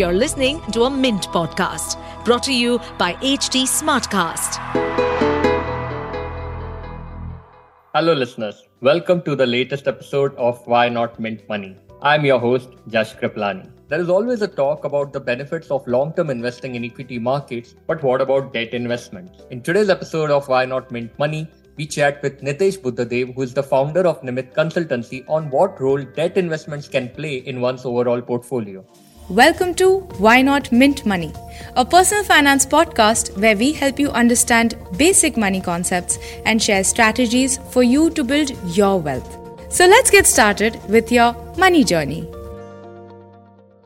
You're listening to a Mint podcast brought to you by HT Smartcast. Hello, listeners. Welcome to the latest episode of Why Not Mint Money. I'm your host, Jash Kriplani. There is always a talk about the benefits of long term investing in equity markets, but what about debt investments? In today's episode of Why Not Mint Money, we chat with Nitesh Buddhadev, who is the founder of Nimit Consultancy, on what role debt investments can play in one's overall portfolio. Welcome to Why Not Mint Money, a personal finance podcast where we help you understand basic money concepts and share strategies for you to build your wealth. So let's get started with your money journey.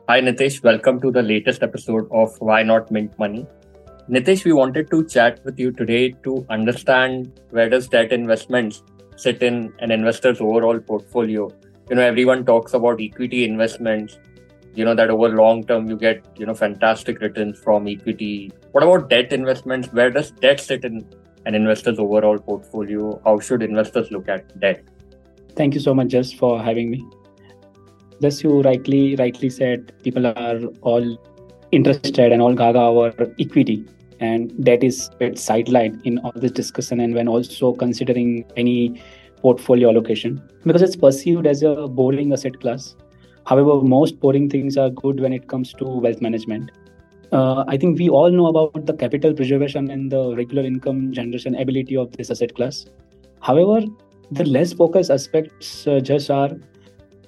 Hi, Nitesh. Welcome to the latest episode of Why Not Mint Money. Nitesh, we wanted to chat with you today to understand where does debt investments sit in an investor's overall portfolio. You know, everyone talks about equity investments, you know that over long term you get you know fantastic returns from equity. What about debt investments? Where does debt sit in an investor's overall portfolio? How should investors look at debt? Thank you so much Jash for having me. Jash you rightly rightly said people are all interested and all gaga our equity and that is bit sidelined in all this discussion and when also considering any portfolio allocation because it's perceived as a boring asset class However, most boring things are good when it comes to wealth management. Uh, I think we all know about the capital preservation and the regular income generation ability of this asset class. However, the less focused aspects uh, just are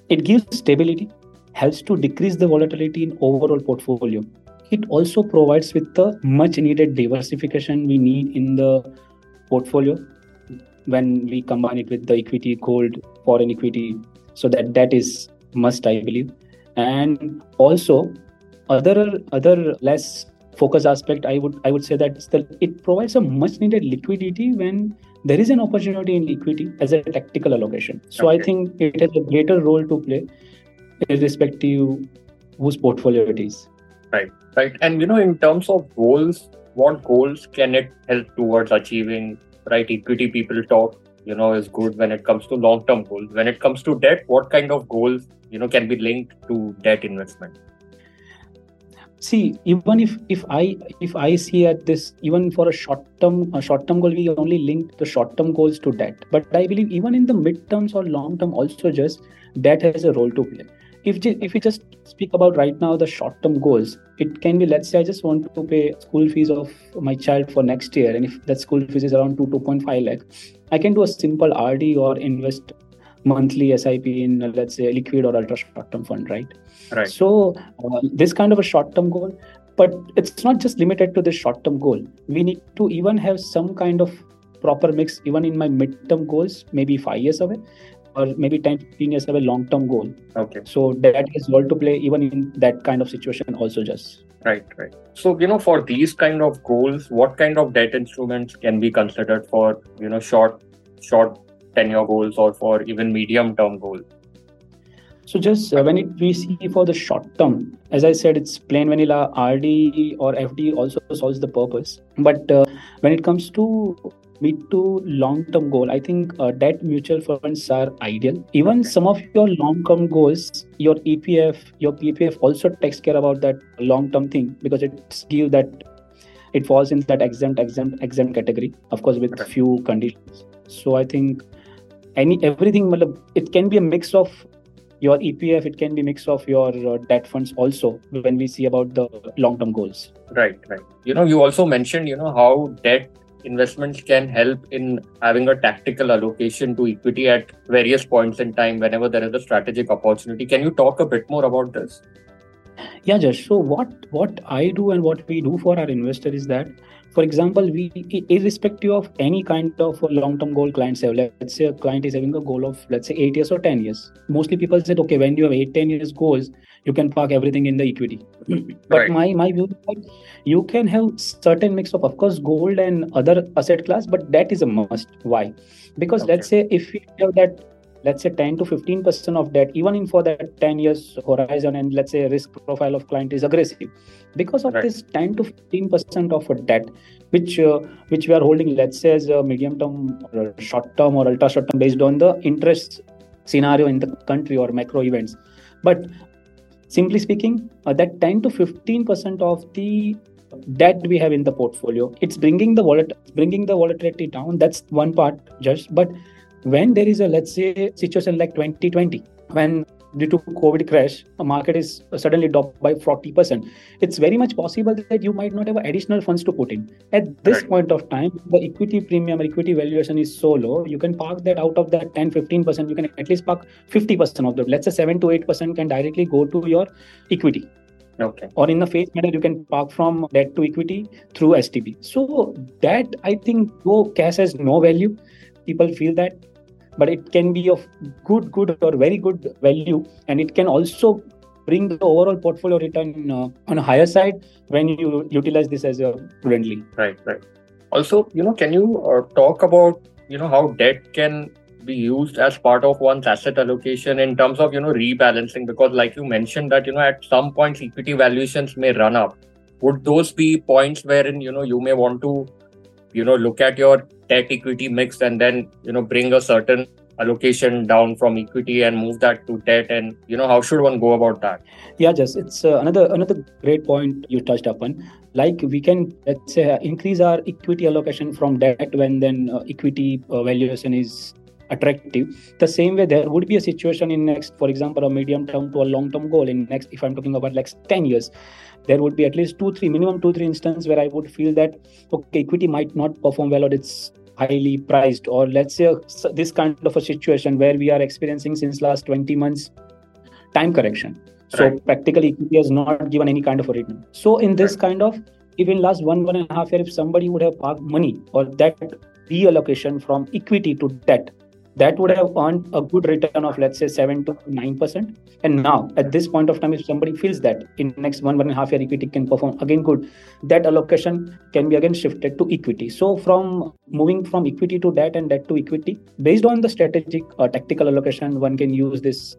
it gives stability, helps to decrease the volatility in overall portfolio. It also provides with the much needed diversification we need in the portfolio when we combine it with the equity, gold, foreign equity. So that that is must i believe. And also other other less focus aspect i would i would say that the, it provides a much needed liquidity when there is an opportunity in equity as a tactical allocation. So okay. i think it has a greater role to play irrespective whose portfolio it is. Right. Right. And you know in terms of goals what goals can it help towards achieving right equity people talk you know is good when it comes to long term goals. When it comes to debt what kind of goals you know can be linked to debt investment? See even if if i if i see at this even for a short term a short term goal we only link the short term goals to debt. But i believe even in the mid terms or long term also just debt has a role to play if if we just speak about right now the short term goals it can be let's say i just want to pay school fees of my child for next year and if that school fees is around 2 2.5 lakh i can do a simple rd or invest monthly SIP in let's say liquid or ultra short term fund, right? Right. So uh, this kind of a short term goal, but it's not just limited to this short term goal. We need to even have some kind of proper mix, even in my midterm goals, maybe five years away, or maybe 10, 15 years have a long term goal. Okay. So that is all to play even in that kind of situation also just. Right, right. So, you know, for these kind of goals, what kind of debt instruments can be considered for, you know, short, short tenure goals or for even medium term goals? So just uh, when it, we see for the short term, as I said, it's plain vanilla RD or FD also solves the purpose. But uh, when it comes to mid to long term goal, I think uh, debt mutual funds are ideal. Even okay. some of your long term goals, your EPF, your PPF also takes care about that long term thing because it gives that it falls in that exempt exempt exempt category, of course, with okay. few conditions. So I think any everything it can be a mix of your epf it can be mix of your uh, debt funds also when we see about the long term goals right right you know you also mentioned you know how debt investments can help in having a tactical allocation to equity at various points in time whenever there is a strategic opportunity. Can you talk a bit more about this? Yeah jash so what what i do and what we do for our investor is that for example we irrespective of any kind of long-term goal clients have let's say a client is having a goal of let's say 8 years or 10 years mostly people said okay when you have 8 10 years goals you can park everything in the equity but right. my my view is that you can have certain mix of of course gold and other asset class but that is a must why because okay. let's say if we have that let's say 10 to 15 percent of debt even in for that 10 years horizon and let's say risk profile of client is aggressive because of right. this 10 to 15 percent of a debt which uh, which we are holding let's say as a medium term or short term or ultra short term based on the interest scenario in the country or macro events but simply speaking, uh, that 10 to 15% of the debt we have in the portfolio, it's bringing the wallet, bringing the volatility down. That's one part, just. But when there is a let's say situation like 2020, when due to COVID crash, a market is suddenly dropped by 40%. It's very much possible that you might not have additional funds to put in. At this right. point of time, the equity premium or equity valuation is so low, you can park that out of that 10 15%, you can at least park 50% of the, let's say 7 to 8% can directly go to your equity. Okay. Or in the phase manner, you can park from debt to equity through STP. So that I think though cash has no value, people feel that but it can be of good good or very good value. And it can also bring the overall portfolio return uh, on a higher side when you utilize this as a prudently right right. Also you know can you uh, talk about you know how debt can be used as part of one's asset allocation in terms of you know rebalancing? Because like you mentioned that you know at some points equity valuations may run up. Would those be points wherein you know you may want to you know look at your debt equity mix and then you know bring a certain allocation down from equity and move that to debt and you know how should one go about that? Yeah just it's uh, another another great point you touched upon. Like we can let's say uh, increase our equity allocation from debt when then uh, equity uh, valuation is attractive. The same way there would be a situation in next for example a medium term to a long term goal in next if i'm talking about like 10 years. There would be at least two three minimum two three instances where i would feel that okay equity might not perform well or it's highly priced. Or let's say this kind of a situation where we are experiencing since last 20 months time correction. So right. practically equity has not given any kind of a return. So in this right. kind of even last one one and a half year if somebody would have parked money or that reallocation from equity to debt that would have earned a good return of let's say 7 to 9% and now at this point of time if somebody feels that in next one one and a half year equity can perform again good that allocation can be again shifted to equity. So from moving from equity to debt and debt to equity based on the strategic or uh, tactical allocation one can use this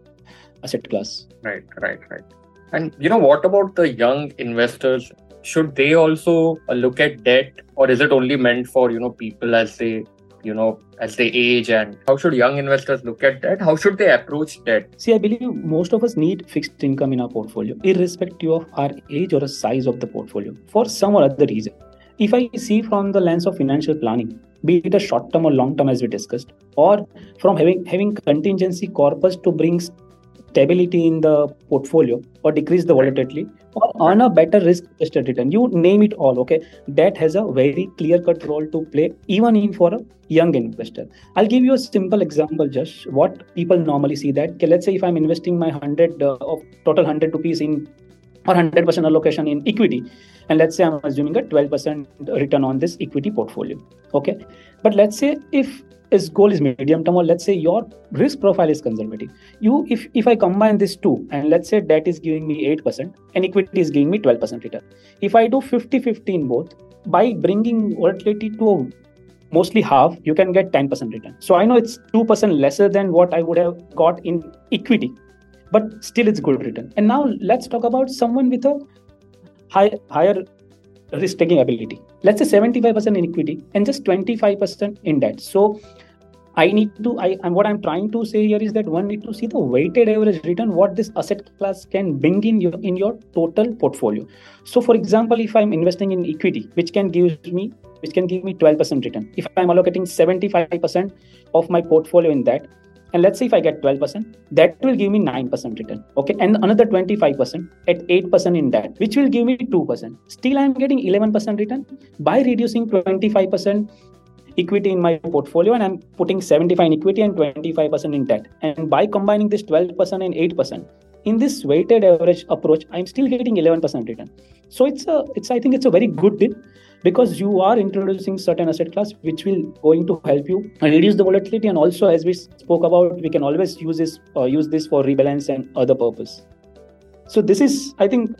asset class. Right right right. And you know what about the young investors? Should they also uh, look at debt or is it only meant for you know people as they you know as they age and how should young investors look at that? How should they approach that? See i believe most of us need fixed income in our portfolio irrespective of our age or the size of the portfolio for some or other reason. If i see from the lens of financial planning be it a short term or long term as we discussed or from having having contingency corpus to bring stability in the portfolio or decrease the volatility or earn a better risk adjusted return. You name it all okay? That has a very clear cut role to play even in for a young investor. I'll give you a simple example just what people normally see that okay, let's say if i'm investing my 100 uh, of total 100 rupees in or 100% allocation in equity and let's say i'm assuming a 12% return on this equity portfolio okay? But let's say if is goal is medium term or let's say your risk profile is conservative you if if i combine these two and let's say debt is giving me 8% and equity is giving me 12% return if i do 50 50 in both by bringing volatility to mostly half you can get 10% return so i know it's 2% lesser than what i would have got in equity but still it's good return and now let's talk about someone with a high, higher risk taking ability. Let's say 75% in equity and just 25% in debt. So I need to, I and what I'm trying to say here is that one need to see the weighted average return, what this asset class can bring in your in your total portfolio. So, for example, if I'm investing in equity, which can give me which can give me 12% return. If I'm allocating 75% of my portfolio in that, and let's say if I get 12%, that will give me 9% return. Okay. And another 25% at 8% in that, which will give me 2%. Still, I'm getting 11% return by reducing 25% equity in my portfolio and I'm putting 75 in equity and 25% in debt. And by combining this 12% and 8%, in this weighted average approach, I'm still getting 11% return. So it's a, it's I think it's a very good deal because you are introducing certain asset class which will going to help you reduce the volatility and also as we spoke about we can always use this uh, use this for rebalance and other purpose so this is i think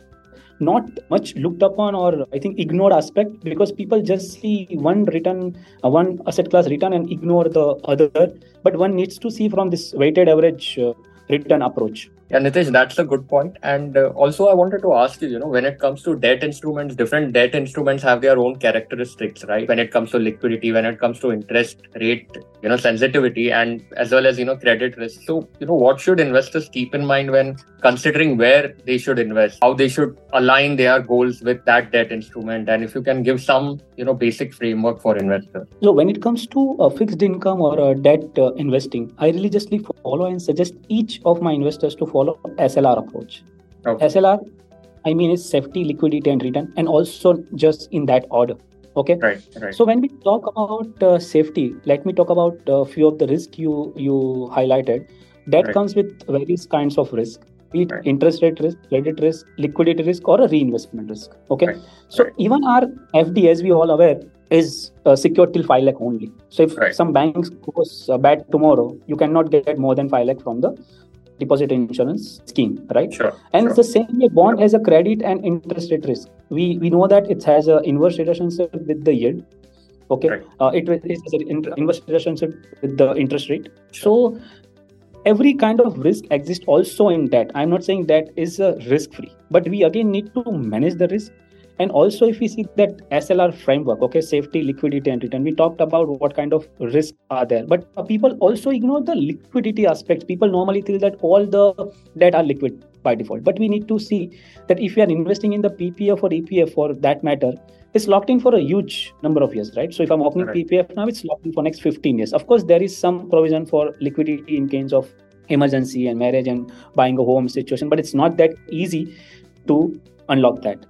not much looked upon or i think ignored aspect because people just see one return uh, one asset class return and ignore the other. But one needs to see from this weighted average uh, return approach Yeah, Nitesh, that's a good point. And uh, also, I wanted to ask you, you know, when it comes to debt instruments, different debt instruments have their own characteristics, right? When it comes to liquidity, when it comes to interest rate, you know, sensitivity, and as well as, you know, credit risk. So, you know, what should investors keep in mind when considering where they should invest, how they should align their goals with that debt instrument? And if you can give some, you know, basic framework for investors. So, when it comes to a fixed income or a debt uh, investing, I religiously follow and suggest each of my investors to follow follow SLR approach. Okay. SLR, I mean, is safety, liquidity, and return, and also just in that order. Okay. Right. Right. So when we talk about uh, safety, let me talk about a uh, few of the risk you you highlighted. That right. comes with various kinds of risk. Be it right. interest rate risk, credit risk, liquidity risk, or a reinvestment risk. Okay. Right. So even our FD, as we all aware, is uh, secured till 5 lakh only. So if some banks goes uh, bad tomorrow, you cannot get more than 5 lakh from the deposit insurance scheme, right? Sure. And sure. the same way bond has a credit and interest rate risk. We we know that it has an inverse relationship with the yield. Okay, right. uh, it is an inverse relationship with the interest rate. Sure. So every kind of risk exists also in that. I'm not saying that is risk free, but we again need to manage the risk and also, if we see that SLR framework, okay, safety, liquidity, and return, we talked about what kind of risks are there. But uh, people also ignore the liquidity aspects. People normally feel that all the debt are liquid by default. But we need to see that if we are investing in the PPF or EPF for that matter, it's locked in for a huge number of years, right? So if I'm opening right. PPF now, it's locked in for next 15 years. Of course, there is some provision for liquidity in case of emergency and marriage and buying a home situation, but it's not that easy to unlock that.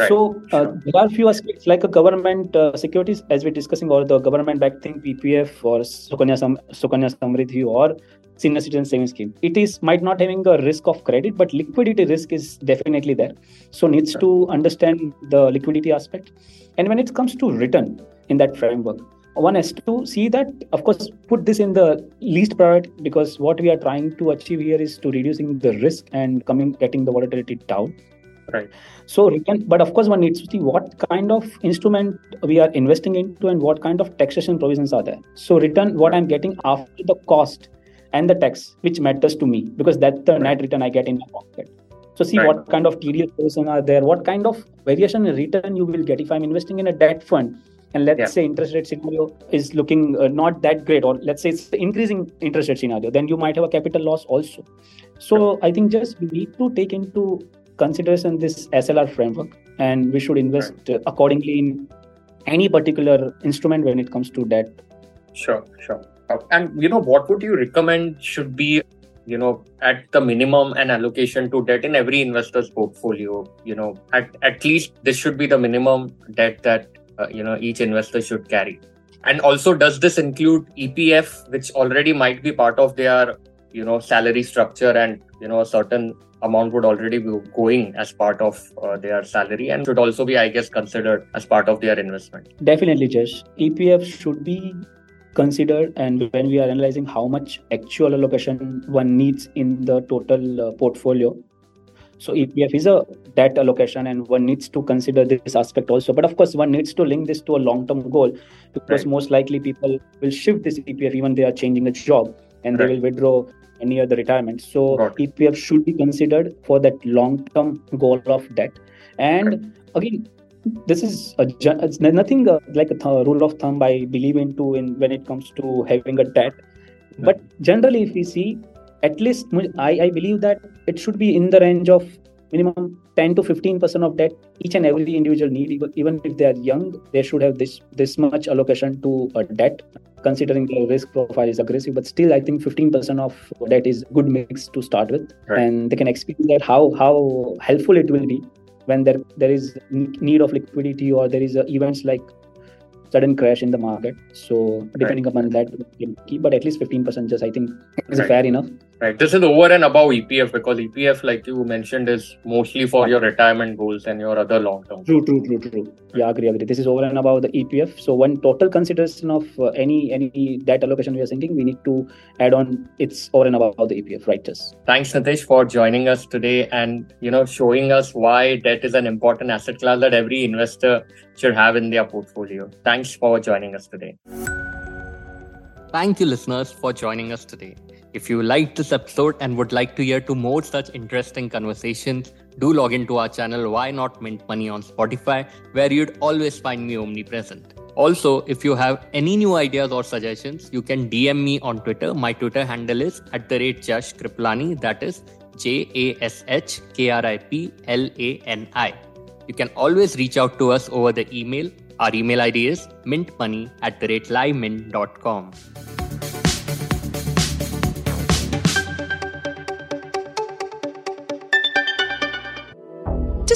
Right. So uh, sure. there are few aspects like a government uh, securities, as we're discussing, or the government-backed thing, PPF or Sukanya, Sam- Sukanya Samriddhi or senior citizen savings scheme. It is might not having a risk of credit, but liquidity risk is definitely there. So needs sure. to understand the liquidity aspect. And when it comes to return in that framework, one has to see that of course put this in the least priority because what we are trying to achieve here is to reducing the risk and coming getting the volatility down right. So return but of course one needs to see what kind of instrument we are investing into and what kind of taxation provisions are there. So return what i'm getting after the cost and the tax which matters to me because that's the net return i get in my pocket. So see right. what kind of tedious provisions are there what kind of variation in return you will get. If i'm investing in a debt fund and let's yeah. say interest rate scenario is looking uh, not that great or let's say it's increasing interest rate scenario then you might have a capital loss also. So i think just we need to take into consideration this SLR framework, and we should invest right. accordingly in any particular instrument when it comes to debt. Sure, sure. Uh, and you know, what would you recommend should be, you know, at the minimum an allocation to debt in every investor's portfolio? You know, at at least this should be the minimum debt that uh, you know each investor should carry. And also, does this include EPF, which already might be part of their you know salary structure and you know a certain amount would already be going as part of uh, their salary and should also be, I guess, considered as part of their investment. Definitely, Jash. EPF should be considered and when we are analyzing how much actual allocation one needs in the total uh, portfolio so epf is a debt allocation and one needs to consider this aspect also but of course one needs to link this to a long term goal because right. most likely people will shift this epf even they are changing a job and right. they will withdraw near other retirement. So EPF should be considered for that long-term goal of debt. And again, this is a, it's nothing uh, like a th- rule of thumb I believe into in when it comes to having a debt. But generally, if we see, at least I, I believe that it should be in the range of minimum 10 to 15 percent of debt each and every individual need even if they are young they should have this this much allocation to a debt considering the risk profile is aggressive but still i think 15% of that is good mix to start with right. and they can experience that how how helpful it will be when there there is need of liquidity or there is uh, events like sudden crash in the market so depending right. upon that but at least 15% just i think is right. fair enough Right. This is over and above EPF because EPF, like you mentioned, is mostly for your retirement goals and your other long term. True, true, true, true. Yeah, agree, agree. This is over and above the EPF. So one total consideration of uh, any any debt allocation we are thinking, we need to add on it's over and above the EPF, right? Just. Thanks, Nitesh, for joining us today and you know showing us why debt is an important asset class that every investor should have in their portfolio. Thanks for joining us today. Thank you, listeners, for joining us today. If you liked this episode and would like to hear to more such interesting conversations, do log into our channel Why Not Mint Money on Spotify, where you'd always find me omnipresent. Also, if you have any new ideas or suggestions, you can DM me on Twitter. My Twitter handle is at the rate Jash Kriplani, that is J A S H K R I P L A N I. You can always reach out to us over the email. Our email ID is mintmoney at the rate.